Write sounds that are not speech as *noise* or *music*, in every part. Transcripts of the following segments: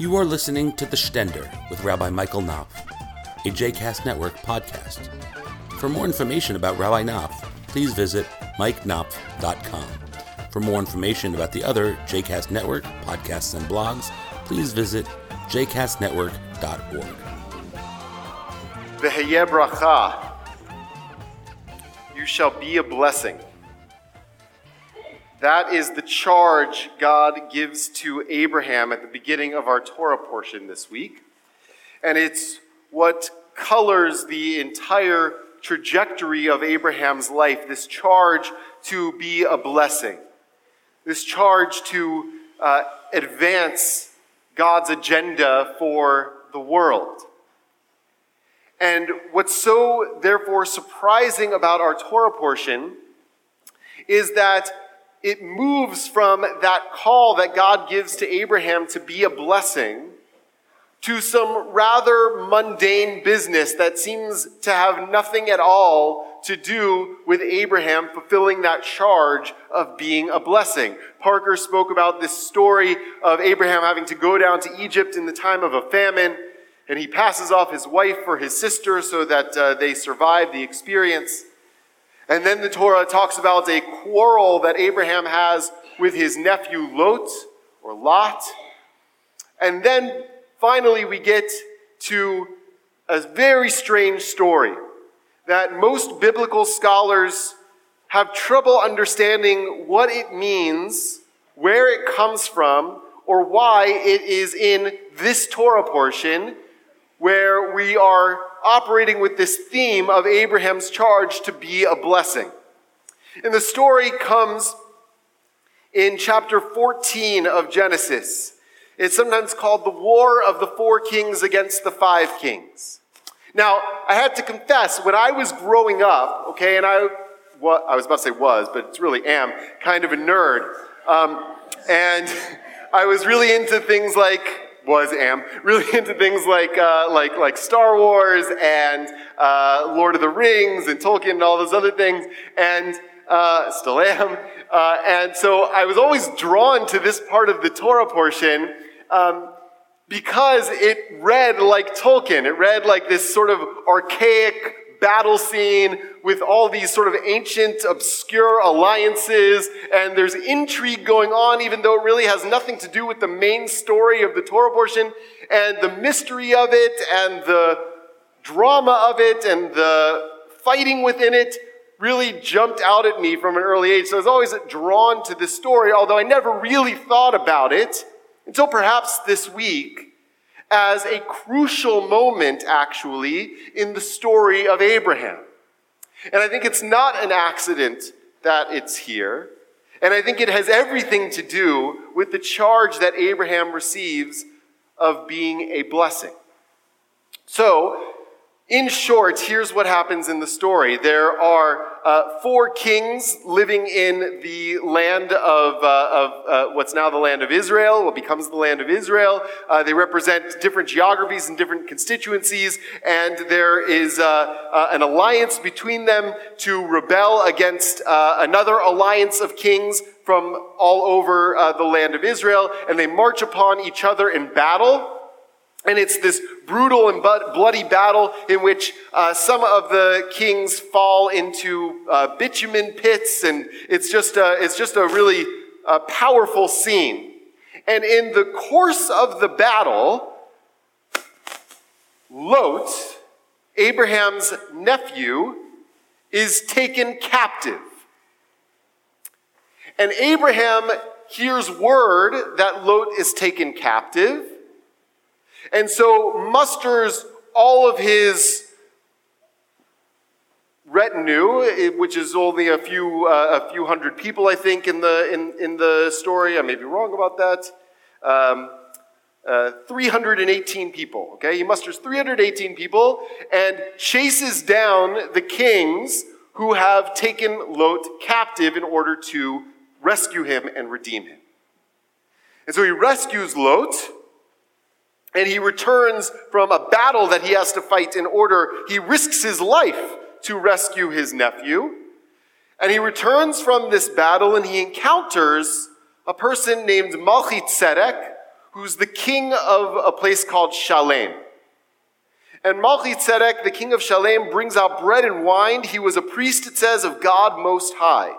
You are listening to The Stender with Rabbi Michael Knopf, a JCast Network podcast. For more information about Rabbi Knopf, please visit mikeknopf.com. For more information about the other JCast Network podcasts and blogs, please visit jcastnetwork.org. You shall be a blessing. That is the charge God gives to Abraham at the beginning of our Torah portion this week. And it's what colors the entire trajectory of Abraham's life this charge to be a blessing, this charge to uh, advance God's agenda for the world. And what's so, therefore, surprising about our Torah portion is that it moves from that call that God gives to Abraham to be a blessing to some rather mundane business that seems to have nothing at all to do with Abraham fulfilling that charge of being a blessing. Parker spoke about this story of Abraham having to go down to Egypt in the time of a famine, and he passes off his wife for his sister so that uh, they survive the experience. And then the Torah talks about a quarrel that Abraham has with his nephew Lot or Lot. And then finally we get to a very strange story that most biblical scholars have trouble understanding what it means, where it comes from, or why it is in this Torah portion where we are operating with this theme of Abraham's charge to be a blessing. And the story comes in chapter 14 of Genesis. It's sometimes called the War of the Four Kings against the Five Kings. Now, I had to confess, when I was growing up, okay, and I, what, I was about to say was, but it's really am, kind of a nerd. Um, and *laughs* I was really into things like was am really *laughs* into things like uh, like like Star Wars and uh, Lord of the Rings and Tolkien and all those other things, and uh, still am. *laughs* Uh, and so I was always drawn to this part of the Torah portion. Um, because it read like Tolkien. It read like this sort of archaic battle scene with all these sort of ancient, obscure alliances, and there's intrigue going on, even though it really has nothing to do with the main story of the Torah portion, and the mystery of it, and the drama of it, and the fighting within it really jumped out at me from an early age. So I was always drawn to this story, although I never really thought about it until perhaps this week as a crucial moment, actually, in the story of Abraham. And I think it's not an accident that it's here. And I think it has everything to do with the charge that Abraham receives of being a blessing. So, in short, here's what happens in the story. There are uh, four kings living in the land of, uh, of uh, what's now the land of Israel, what becomes the land of Israel. Uh, they represent different geographies and different constituencies, and there is uh, uh, an alliance between them to rebel against another alliance of kings from all over the land of Israel, and they march upon each other in battle. And it's this brutal and bloody battle in which uh, some of the kings fall into uh, bitumen pits, and it's just a, it's just a really uh, powerful scene. And in the course of the battle, Lot, Abraham's nephew, is taken captive. And Abraham hears word that Lot is taken captive and so musters all of his retinue, which is only a few, uh, a few hundred people, I think, in the, in, in the story. I may be wrong about that. Um, uh, 318 people. Okay, he musters 318 people and chases down the kings who have taken Lot captive in order to rescue him and redeem him. And so he rescues Lot, and he returns from a battle that he has to fight in order, he risks his life to rescue his nephew. And he returns from this battle and he encounters a person named Malchitzedek, who's the king of a place called Shalem. And Malchitzedek, the king of Shalem, brings out bread and wine. He was a priest, it says, of God Most High.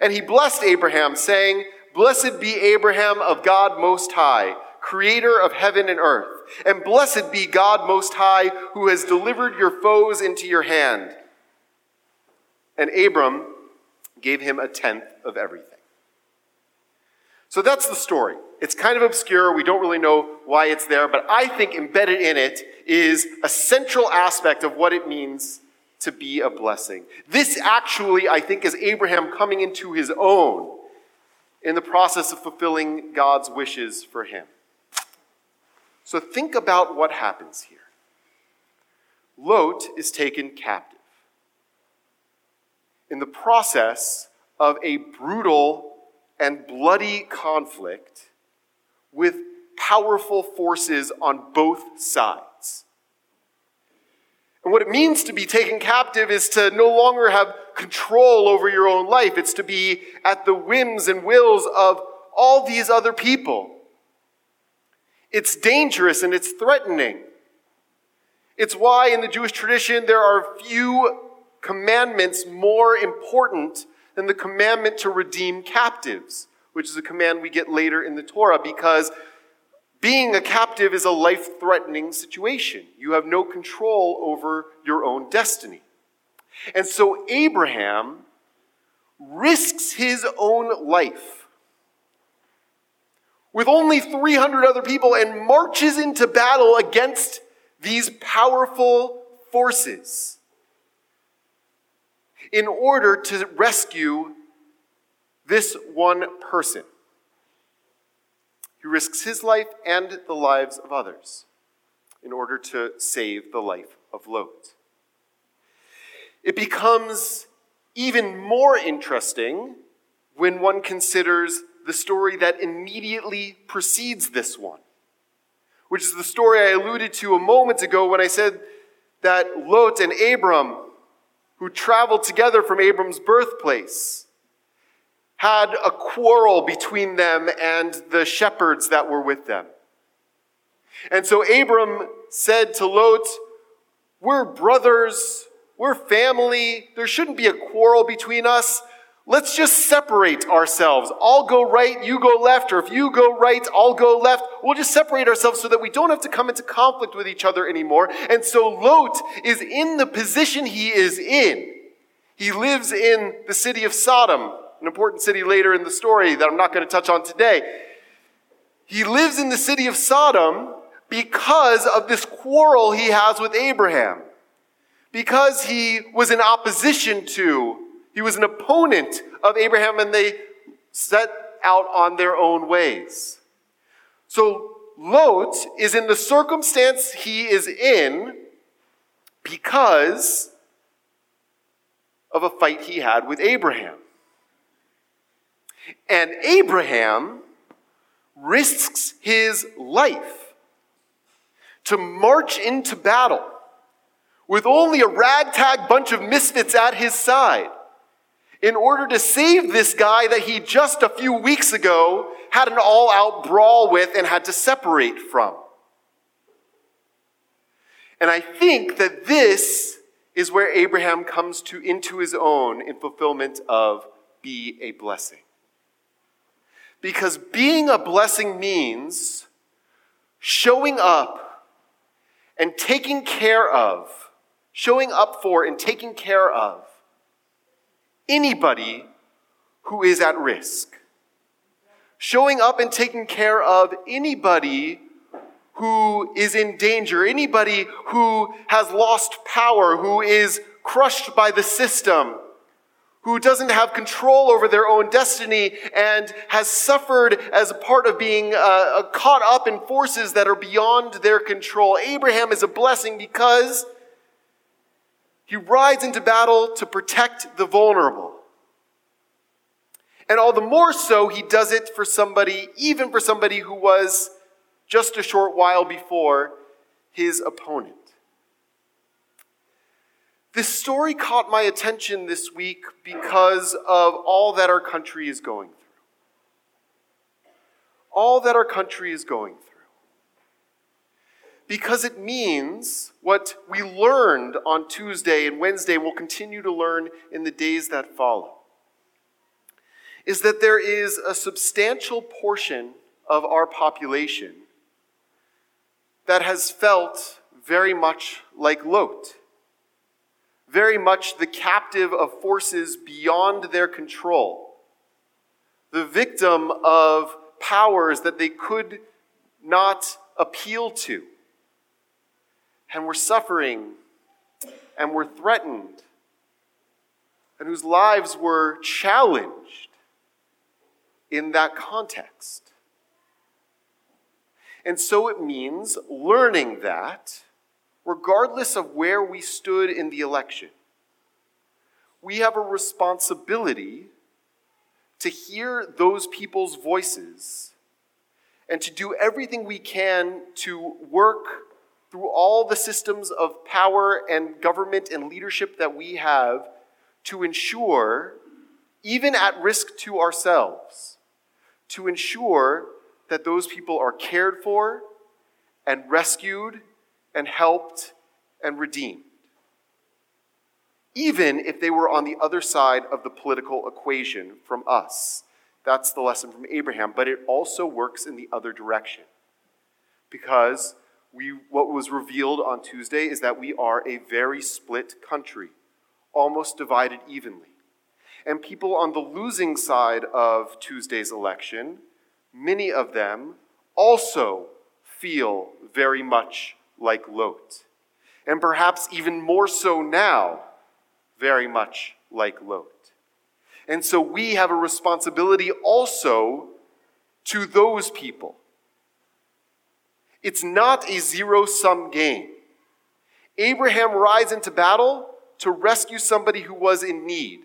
And he blessed Abraham, saying, Blessed be Abraham of God Most High, creator of heaven and earth. And blessed be God Most High, who has delivered your foes into your hand. And Abram gave him a tenth of everything. So that's the story. It's kind of obscure. We don't really know why it's there, but I think embedded in it is a central aspect of what it means to be a blessing. This actually, I think, is Abraham coming into his own in the process of fulfilling God's wishes for him. So think about what happens here. Lot is taken captive. In the process of a brutal and bloody conflict with powerful forces on both sides. And what it means to be taken captive is to no longer have control over your own life. It's to be at the whims and wills of all these other people. It's dangerous and it's threatening. It's why in the Jewish tradition there are few commandments more important than the commandment to redeem captives, which is a command we get later in the Torah, because being a captive is a life threatening situation. You have no control over your own destiny. And so Abraham risks his own life with only 300 other people and marches into battle against these powerful forces in order to rescue this one person. He risks his life and the lives of others in order to save the life of Lot. It becomes even more interesting when one considers the story that immediately precedes this one, which is the story I alluded to a moment ago when I said that Lot and Abram who traveled together from Abram's birthplace, had a quarrel between them and the shepherds that were with them. And so Abram said to Lot, We're brothers, we're family, there shouldn't be a quarrel between us. Let's just separate ourselves. I'll go right, you go left, or if you go right, I'll go left. We'll just separate ourselves so that we don't have to come into conflict with each other anymore. And so Lot is in the position he is in. He lives in the city of Sodom, an important city later in the story that I'm not going to touch on today. He lives in the city of Sodom because of this quarrel he has with Abraham. Because he was in opposition to he was an opponent of Abraham, and they set out on their own ways. So Lot is in the circumstance he is in because of a fight he had with Abraham. And Abraham risks his life to march into battle with only a ragtag bunch of misfits at his side in order to save this guy that he just a few weeks ago had an all out brawl with and had to separate from. And I think that this is where Abraham comes to into his own in fulfillment of be a blessing. Because being a blessing means showing up and taking care of, showing up for and taking care of anybody who is at risk. Showing up and taking care of anybody who is in danger, anybody who has lost power, who is crushed by the system, who doesn't have control over their own destiny and has suffered as a part of being uh, uh, caught up in forces that are beyond their control. Abraham is a blessing because he rides into battle to protect the vulnerable. And all the more so, he does it for somebody, even for somebody who was just a short while before his opponent. This story caught my attention this week because of all that our country is going through. All that our country is going through. Because it means what we learned on Tuesday and Wednesday, we'll continue to learn in the days that follow, is that there is a substantial portion of our population that has felt very much like Lot very much the captive of forces beyond their control, the victim of powers that they could not appeal to. And were suffering and were threatened, and whose lives were challenged in that context. And so it means learning that regardless of where we stood in the election, we have a responsibility to hear those people's voices and to do everything we can to work through all the systems of power and government and leadership that we have to ensure, even at risk to ourselves, to ensure that those people are cared for and rescued and helped and redeemed. Even if they were on the other side of the political equation from us. That's the lesson from Abraham. But it also works in the other direction. Because we, what was revealed on Tuesday is that we are a very split country, almost divided evenly. And people on the losing side of Tuesday's election, many of them also feel very much like Lot. And perhaps even more so now, very much like Lot. And so we have a responsibility also to those people. It's not a zero sum game. Abraham rides into battle to rescue somebody who was in need,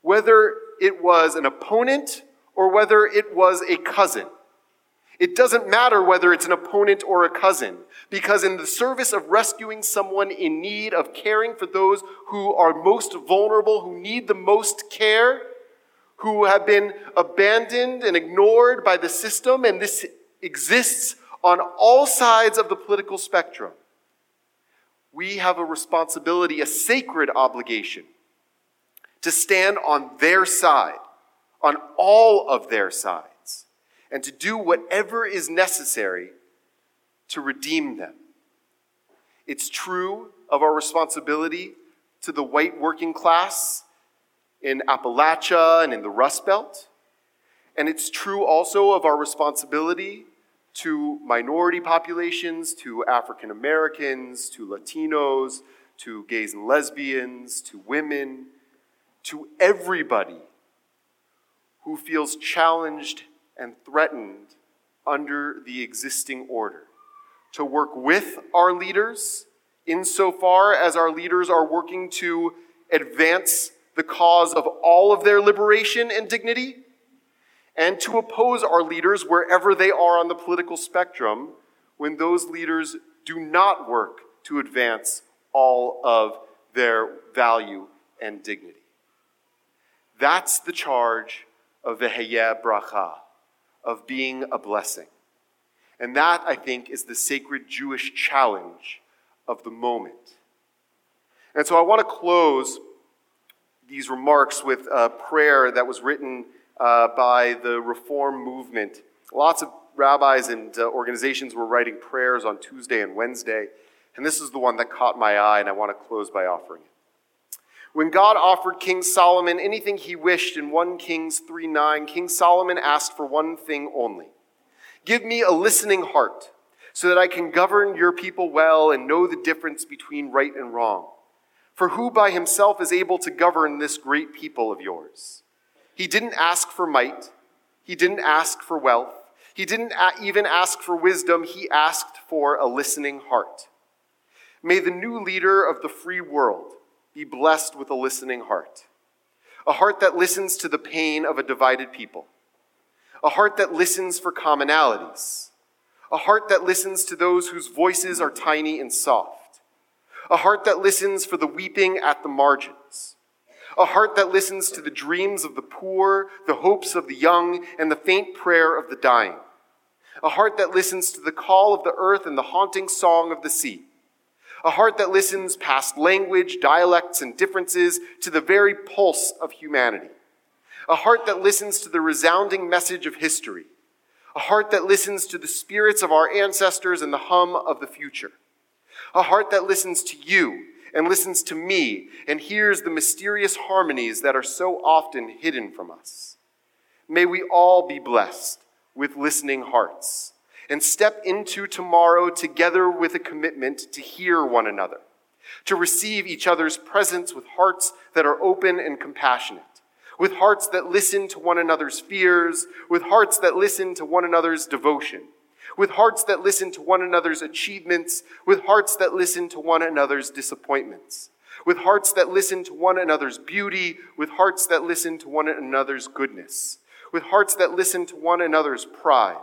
whether it was an opponent or whether it was a cousin. It doesn't matter whether it's an opponent or a cousin, because in the service of rescuing someone in need, of caring for those who are most vulnerable, who need the most care, who have been abandoned and ignored by the system, and this exists on all sides of the political spectrum, we have a responsibility, a sacred obligation, to stand on their side, on all of their sides, and to do whatever is necessary to redeem them. It's true of our responsibility to the white working class in Appalachia and in the Rust Belt. And it's true also of our responsibility to minority populations, to African Americans, to Latinos, to gays and lesbians, to women, to everybody who feels challenged and threatened under the existing order. To work with our leaders insofar as our leaders are working to advance the cause of all of their liberation and dignity, and to oppose our leaders wherever they are on the political spectrum when those leaders do not work to advance all of their value and dignity. That's the charge of the Hayeh Bracha of being a blessing. And that, I think, is the sacred Jewish challenge of the moment. And so I want to close these remarks with a prayer that was written uh, by the Reform movement. Lots of rabbis and uh, organizations were writing prayers on Tuesday and Wednesday. And this is the one that caught my eye, and I want to close by offering it. When God offered King Solomon anything he wished in 1 Kings 3 9, King Solomon asked for one thing only Give me a listening heart, so that I can govern your people well and know the difference between right and wrong. For who by himself is able to govern this great people of yours? He didn't ask for might. He didn't ask for wealth. He didn't even ask for wisdom. He asked for a listening heart. May the new leader of the free world be blessed with a listening heart. A heart that listens to the pain of a divided people. A heart that listens for commonalities. A heart that listens to those whose voices are tiny and soft a heart that listens for the weeping at the margins, a heart that listens to the dreams of the poor, the hopes of the young, and the faint prayer of the dying, a heart that listens to the call of the earth and the haunting song of the sea, a heart that listens past language, dialects, and differences to the very pulse of humanity, a heart that listens to the resounding message of history, a heart that listens to the spirits of our ancestors and the hum of the future. A heart that listens to you and listens to me and hears the mysterious harmonies that are so often hidden from us. May we all be blessed with listening hearts and step into tomorrow together with a commitment to hear one another, to receive each other's presence with hearts that are open and compassionate, with hearts that listen to one another's fears, with hearts that listen to one another's devotion with hearts that listen to one another's achievements, with hearts that listen to one another's disappointments, with hearts that listen to one another's beauty, with hearts that listen to one another's goodness, with hearts that listen to one another's pride.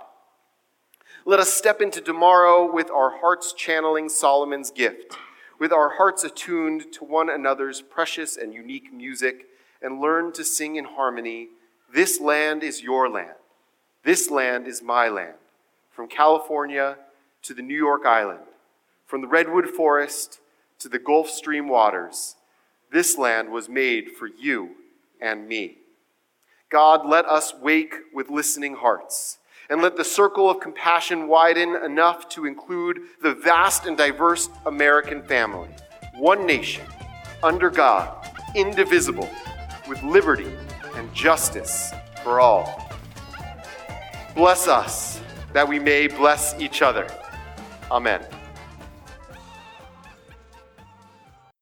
Let us step into tomorrow with our hearts channeling Solomon's gift, with our hearts attuned to one another's precious and unique music, and learn to sing in harmony This land is your land. This land is my land from California to the New York Island, from the redwood forest to the Gulf Stream waters, this land was made for you and me. God, let us wake with listening hearts, and let the circle of compassion widen enough to include the vast and diverse American family, one nation, under God, indivisible, with liberty and justice for all. Bless us that we may bless each other. Amen.